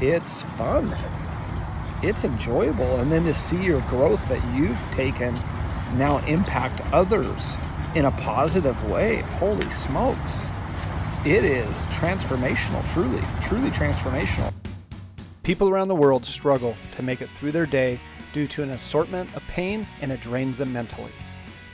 it's fun. It's enjoyable. And then to see your growth that you've taken now impact others in a positive way. Holy smokes. It is transformational, truly, truly transformational. People around the world struggle to make it through their day due to an assortment of pain and it drains them mentally.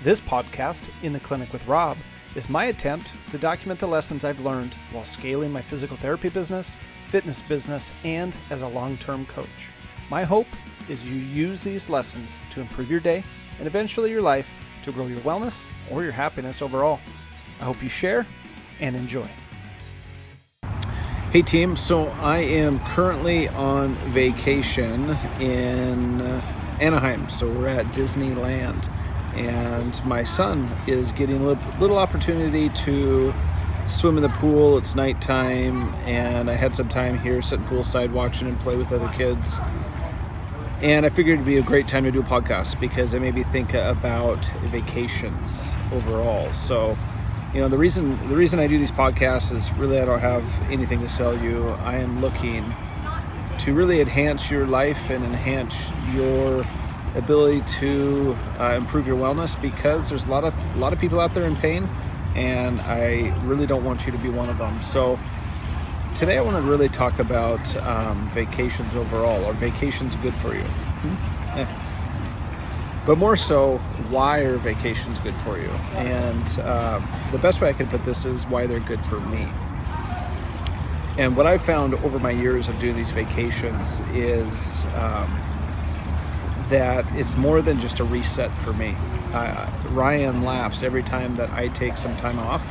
This podcast, In the Clinic with Rob, is my attempt to document the lessons I've learned while scaling my physical therapy business, fitness business, and as a long term coach. My hope is you use these lessons to improve your day and eventually your life to grow your wellness or your happiness overall. I hope you share and enjoy. Hey team, so I am currently on vacation in uh, Anaheim. So we're at Disneyland and my son is getting a little, little opportunity to swim in the pool. It's nighttime, and I had some time here sitting poolside watching and play with other kids. And I figured it'd be a great time to do a podcast because it made me think about vacations overall. So, you know, the reason the reason I do these podcasts is really I don't have anything to sell you. I am looking to really enhance your life and enhance your ability to uh, improve your wellness because there's a lot of a lot of people out there in pain, and I really don't want you to be one of them. So today I want to really talk about um, vacations overall. Are vacations good for you? Hmm? But more so, why are vacations good for you? And uh, the best way I can put this is why they're good for me. And what I've found over my years of doing these vacations is um, that it's more than just a reset for me. Uh, Ryan laughs every time that I take some time off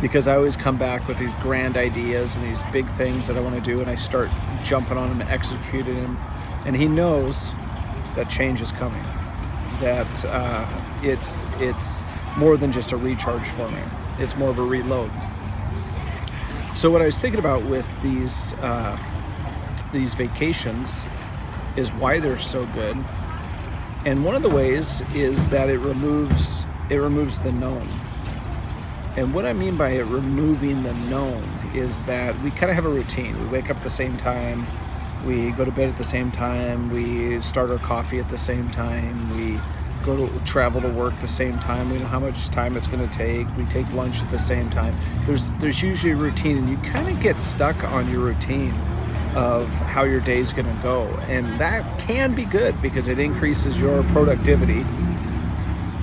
because I always come back with these grand ideas and these big things that I want to do, and I start jumping on them executing them. And he knows that change is coming. That uh, it's it's more than just a recharge for me. It's more of a reload. So what I was thinking about with these uh, these vacations is why they're so good. And one of the ways is that it removes it removes the known. And what I mean by it removing the known is that we kind of have a routine. We wake up at the same time, we go to bed at the same time, we start our coffee at the same time, we go to travel to work the same time. We know how much time it's going to take. We take lunch at the same time. There's there's usually a routine, and you kind of get stuck on your routine of how your day's going to go. And that can be good because it increases your productivity.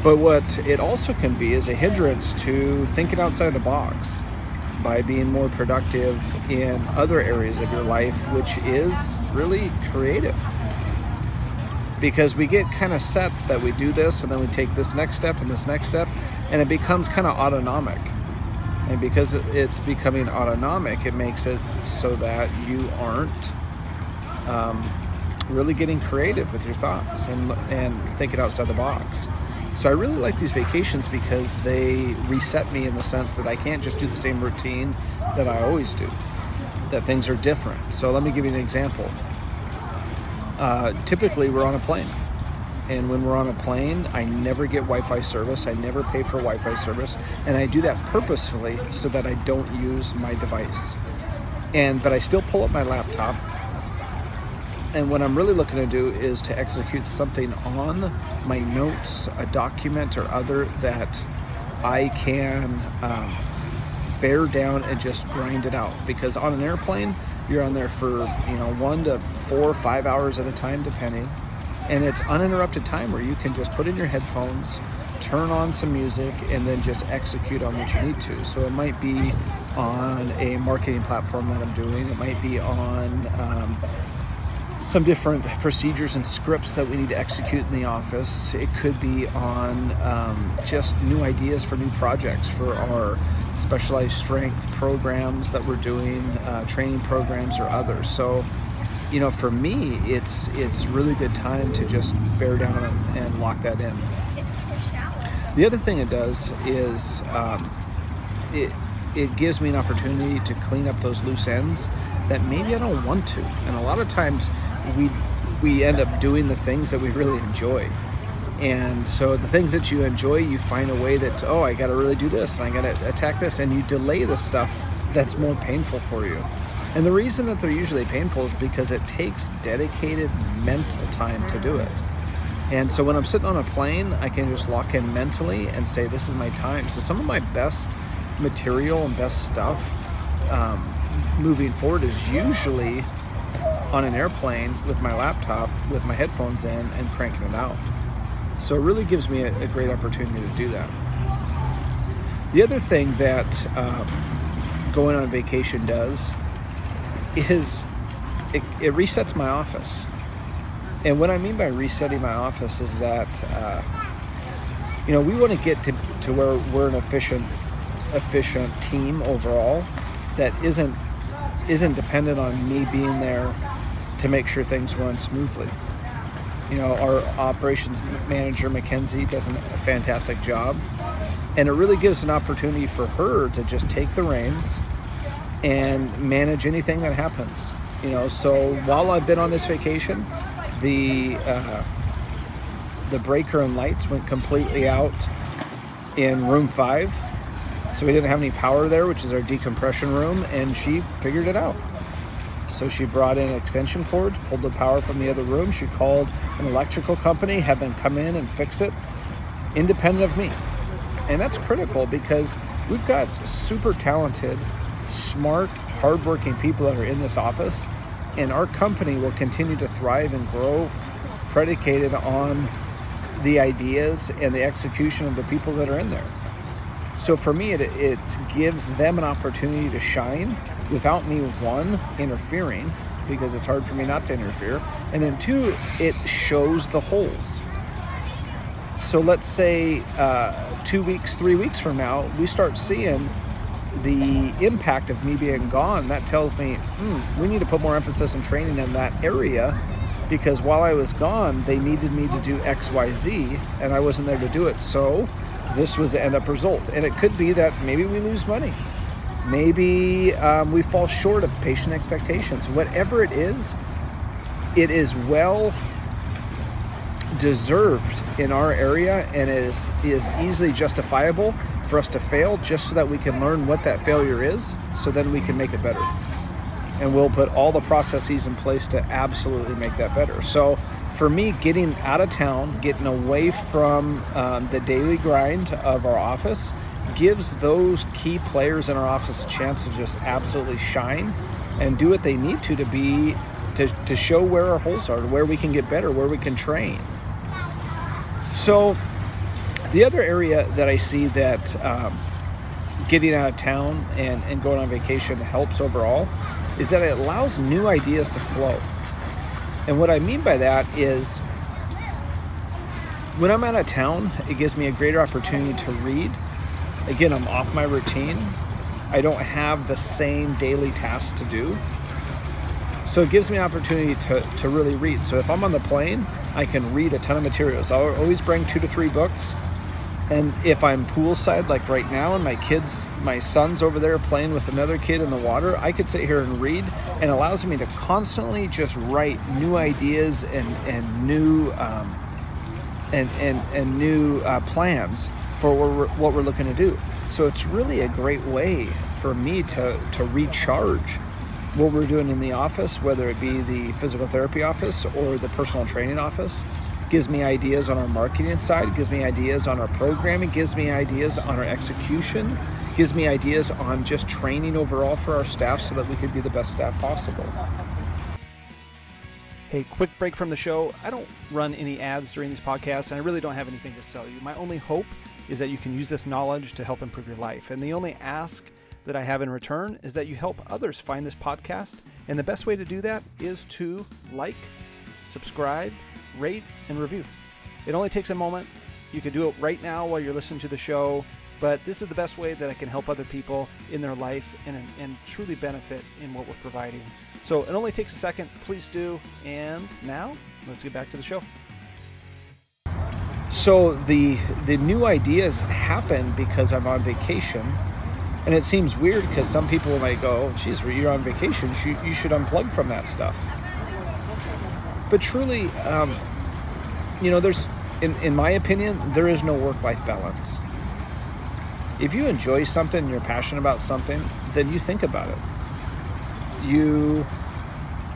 But what it also can be is a hindrance to thinking outside the box by being more productive in other areas of your life, which is really creative. Because we get kind of set that we do this and then we take this next step and this next step, and it becomes kind of autonomic and because it's becoming autonomic, it makes it so that you aren't um, really getting creative with your thoughts and, and thinking outside the box. So I really like these vacations because they reset me in the sense that I can't just do the same routine that I always do, that things are different. So let me give you an example. Uh, typically, we're on a plane and when we're on a plane, I never get Wi Fi service. I never pay for Wi Fi service. And I do that purposefully so that I don't use my device. And but I still pull up my laptop. And what I'm really looking to do is to execute something on my notes, a document or other that I can um, bear down and just grind it out. Because on an airplane, you're on there for you know one to four or five hours at a time, depending and it's uninterrupted time where you can just put in your headphones turn on some music and then just execute on what you need to. So it might be on a marketing platform that i'm doing. It might be on um, some different procedures and scripts that we need to execute in the office. It could be on um, just new ideas for new projects for our specialized strength programs that we're doing uh, training programs or others. So you know, for me, it's it's really good time to just bear down and, and lock that in. The other thing it does is um, it it gives me an opportunity to clean up those loose ends that maybe I don't want to. And a lot of times we we end up doing the things that we really enjoy. And so the things that you enjoy, you find a way that oh, I got to really do this, and I got to attack this, and you delay the stuff that's more painful for you. And the reason that they're usually painful is because it takes dedicated mental time to do it. And so when I'm sitting on a plane, I can just lock in mentally and say, This is my time. So some of my best material and best stuff um, moving forward is usually on an airplane with my laptop with my headphones in and cranking it out. So it really gives me a, a great opportunity to do that. The other thing that um, going on vacation does is it, it, resets my office. And what I mean by resetting my office is that, uh, you know, we want to get to, to where we're an efficient, efficient team overall that isn't isn't dependent on me being there to make sure things run smoothly. You know, our operations manager Mackenzie does a fantastic job, and it really gives an opportunity for her to just take the reins and manage anything that happens. You know, so while I've been on this vacation, the uh, the breaker and lights went completely out in room five so we didn't have any power there, which is our decompression room, and she figured it out. So she brought in extension cords, pulled the power from the other room. She called an electrical company, had them come in and fix it, independent of me. And that's critical because we've got super talented, smart, hardworking people that are in this office, and our company will continue to thrive and grow predicated on the ideas and the execution of the people that are in there. So for me, it, it gives them an opportunity to shine without me, one, interfering, because it's hard for me not to interfere, and then two, it shows the holes. So let's say uh, two weeks, three weeks from now, we start seeing the impact of me being gone. That tells me hmm, we need to put more emphasis and training in that area because while I was gone, they needed me to do X, Y, Z, and I wasn't there to do it. So this was the end up result. And it could be that maybe we lose money. Maybe um, we fall short of patient expectations. Whatever it is, it is well deserved in our area and is is easily justifiable for us to fail just so that we can learn what that failure is so then we can make it better and we'll put all the processes in place to absolutely make that better so for me, getting out of town, getting away from um, the daily grind of our office, gives those key players in our office a chance to just absolutely shine and do what they need to to be to, to show where our holes are, where we can get better, where we can train. So, the other area that I see that um, getting out of town and, and going on vacation helps overall is that it allows new ideas to flow. And what I mean by that is when I'm out of town, it gives me a greater opportunity to read. Again, I'm off my routine. I don't have the same daily tasks to do. So it gives me an opportunity to, to really read. So if I'm on the plane, I can read a ton of materials. I'll always bring two to three books and if I'm poolside, like right now, and my kids, my son's over there playing with another kid in the water, I could sit here and read, and allows me to constantly just write new ideas and and new um, and and and new uh, plans for what we're, what we're looking to do. So it's really a great way for me to to recharge what we're doing in the office, whether it be the physical therapy office or the personal training office gives me ideas on our marketing side, gives me ideas on our programming, gives me ideas on our execution, gives me ideas on just training overall for our staff so that we could be the best staff possible. Hey, quick break from the show. I don't run any ads during these podcasts, and I really don't have anything to sell you. My only hope is that you can use this knowledge to help improve your life. And the only ask that I have in return is that you help others find this podcast. And the best way to do that is to like, subscribe, rate, and review. It only takes a moment. You can do it right now while you're listening to the show, but this is the best way that I can help other people in their life and, and truly benefit in what we're providing. So it only takes a second. Please do. And now, let's get back to the show. So the the new ideas happen because I'm on vacation, and it seems weird because some people might go, oh, "Geez, you're on vacation. You should unplug from that stuff." But truly, um, you know, there's, in, in my opinion, there is no work life balance. If you enjoy something you're passionate about something, then you think about it. you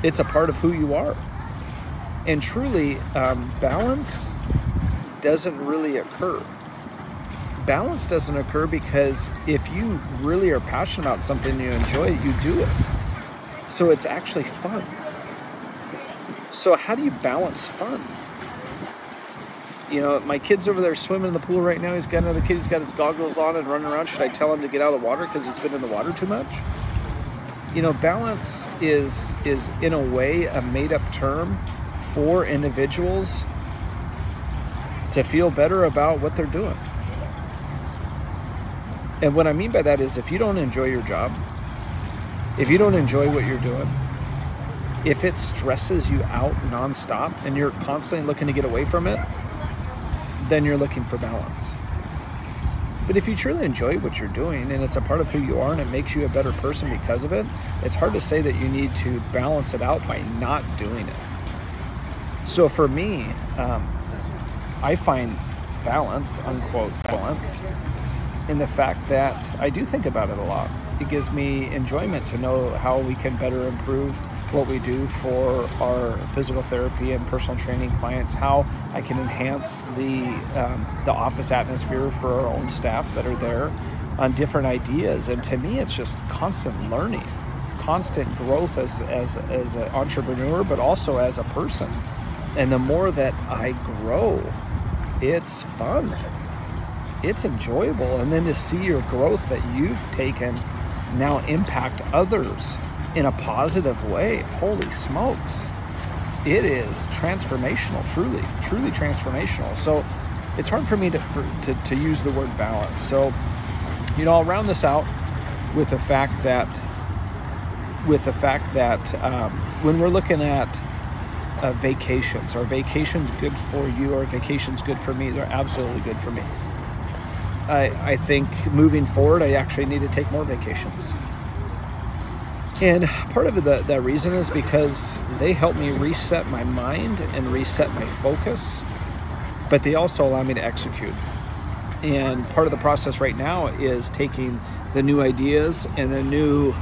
it's a part of who you are and truly um, balance doesn't really occur balance doesn't occur because if you really are passionate about something you enjoy it you do it so it's actually fun so how do you balance fun you know, my kid's over there swimming in the pool right now. He's got another kid. He's got his goggles on and running around. Should I tell him to get out of the water because it's been in the water too much? You know, balance is is in a way a made up term for individuals to feel better about what they're doing. And what I mean by that is if you don't enjoy your job, if you don't enjoy what you're doing, if it stresses you out nonstop and you're constantly looking to get away from it, then you're looking for balance. But if you truly enjoy what you're doing and it's a part of who you are and it makes you a better person because of it, it's hard to say that you need to balance it out by not doing it. So for me, um, I find balance, unquote, balance, in the fact that I do think about it a lot. It gives me enjoyment to know how we can better improve what we do for our physical therapy and personal training clients, how I can enhance the um, the office atmosphere for our own staff that are there on different ideas. And to me, it's just constant learning, constant growth as as as an entrepreneur, but also as a person. And the more that I grow, it's fun. It's enjoyable, and then to see your growth that you've taken now impact others in a positive way. Holy smokes. It is transformational, truly, truly transformational. So it's hard for me to, for, to, to use the word balance. So, you know, I'll round this out with the fact that, with the fact that um, when we're looking at uh, vacations, are vacations good for you or vacations good for me? They're absolutely good for me. I, I think moving forward, I actually need to take more vacations. And part of the, that reason is because they help me reset my mind and reset my focus, but they also allow me to execute. And part of the process right now is taking the new ideas and the new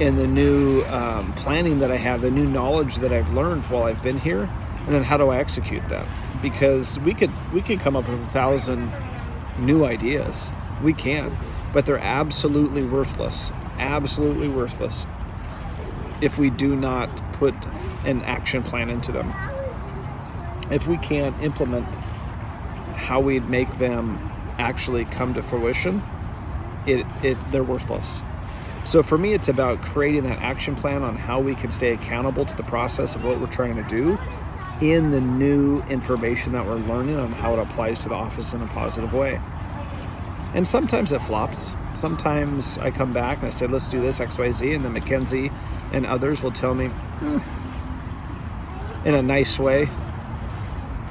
and the new um, planning that I have, the new knowledge that I've learned while I've been here, and then how do I execute that? Because we could we could come up with a thousand new ideas, we can, but they're absolutely worthless absolutely worthless if we do not put an action plan into them. If we can't implement how we'd make them actually come to fruition, it, it they're worthless. So for me, it's about creating that action plan on how we can stay accountable to the process of what we're trying to do in the new information that we're learning on how it applies to the office in a positive way. And sometimes it flops. Sometimes I come back and I say, let's do this, XYZ, and then Mackenzie and others will tell me, hmm, in a nice way,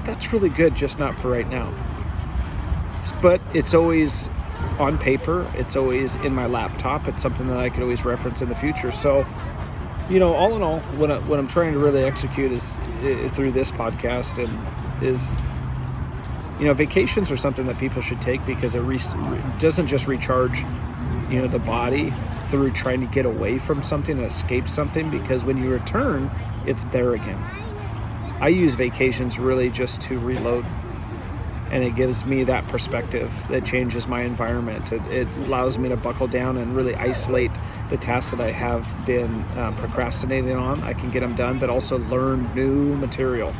that's really good, just not for right now. But it's always on paper, it's always in my laptop, it's something that I could always reference in the future. So, you know, all in all, what, I, what I'm trying to really execute is, is through this podcast and is you know, vacations are something that people should take because it re- doesn't just recharge, you know, the body through trying to get away from something and escape something. Because when you return, it's there again. I use vacations really just to reload, and it gives me that perspective that changes my environment. It, it allows me to buckle down and really isolate the tasks that I have been uh, procrastinating on. I can get them done, but also learn new material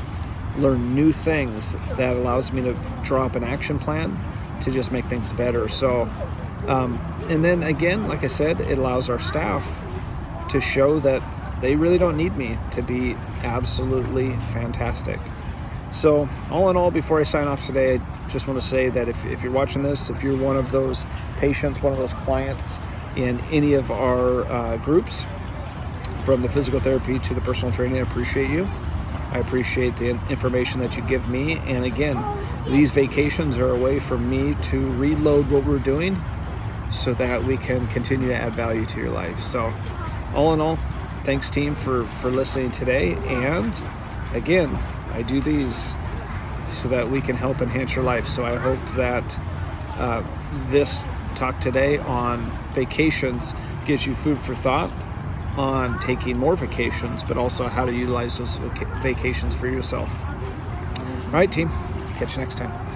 learn new things that allows me to draw up an action plan to just make things better. So, um, and then again, like I said, it allows our staff to show that they really don't need me to be absolutely fantastic. So, all in all, before I sign off today, I just want to say that if, if you're watching this, if you're one of those patients, one of those clients in any of our uh, groups, from the physical therapy to the personal training, I appreciate you. I appreciate the information that you give me. And again, these vacations are a way for me to reload what we're doing so that we can continue to add value to your life. So, all in all, thanks, team, for, for listening today. And again, I do these so that we can help enhance your life. So, I hope that uh, this talk today on vacations gives you food for thought on taking more vacations, but also how to utilize those vac- vacations for yourself. All right, team. Catch you next time.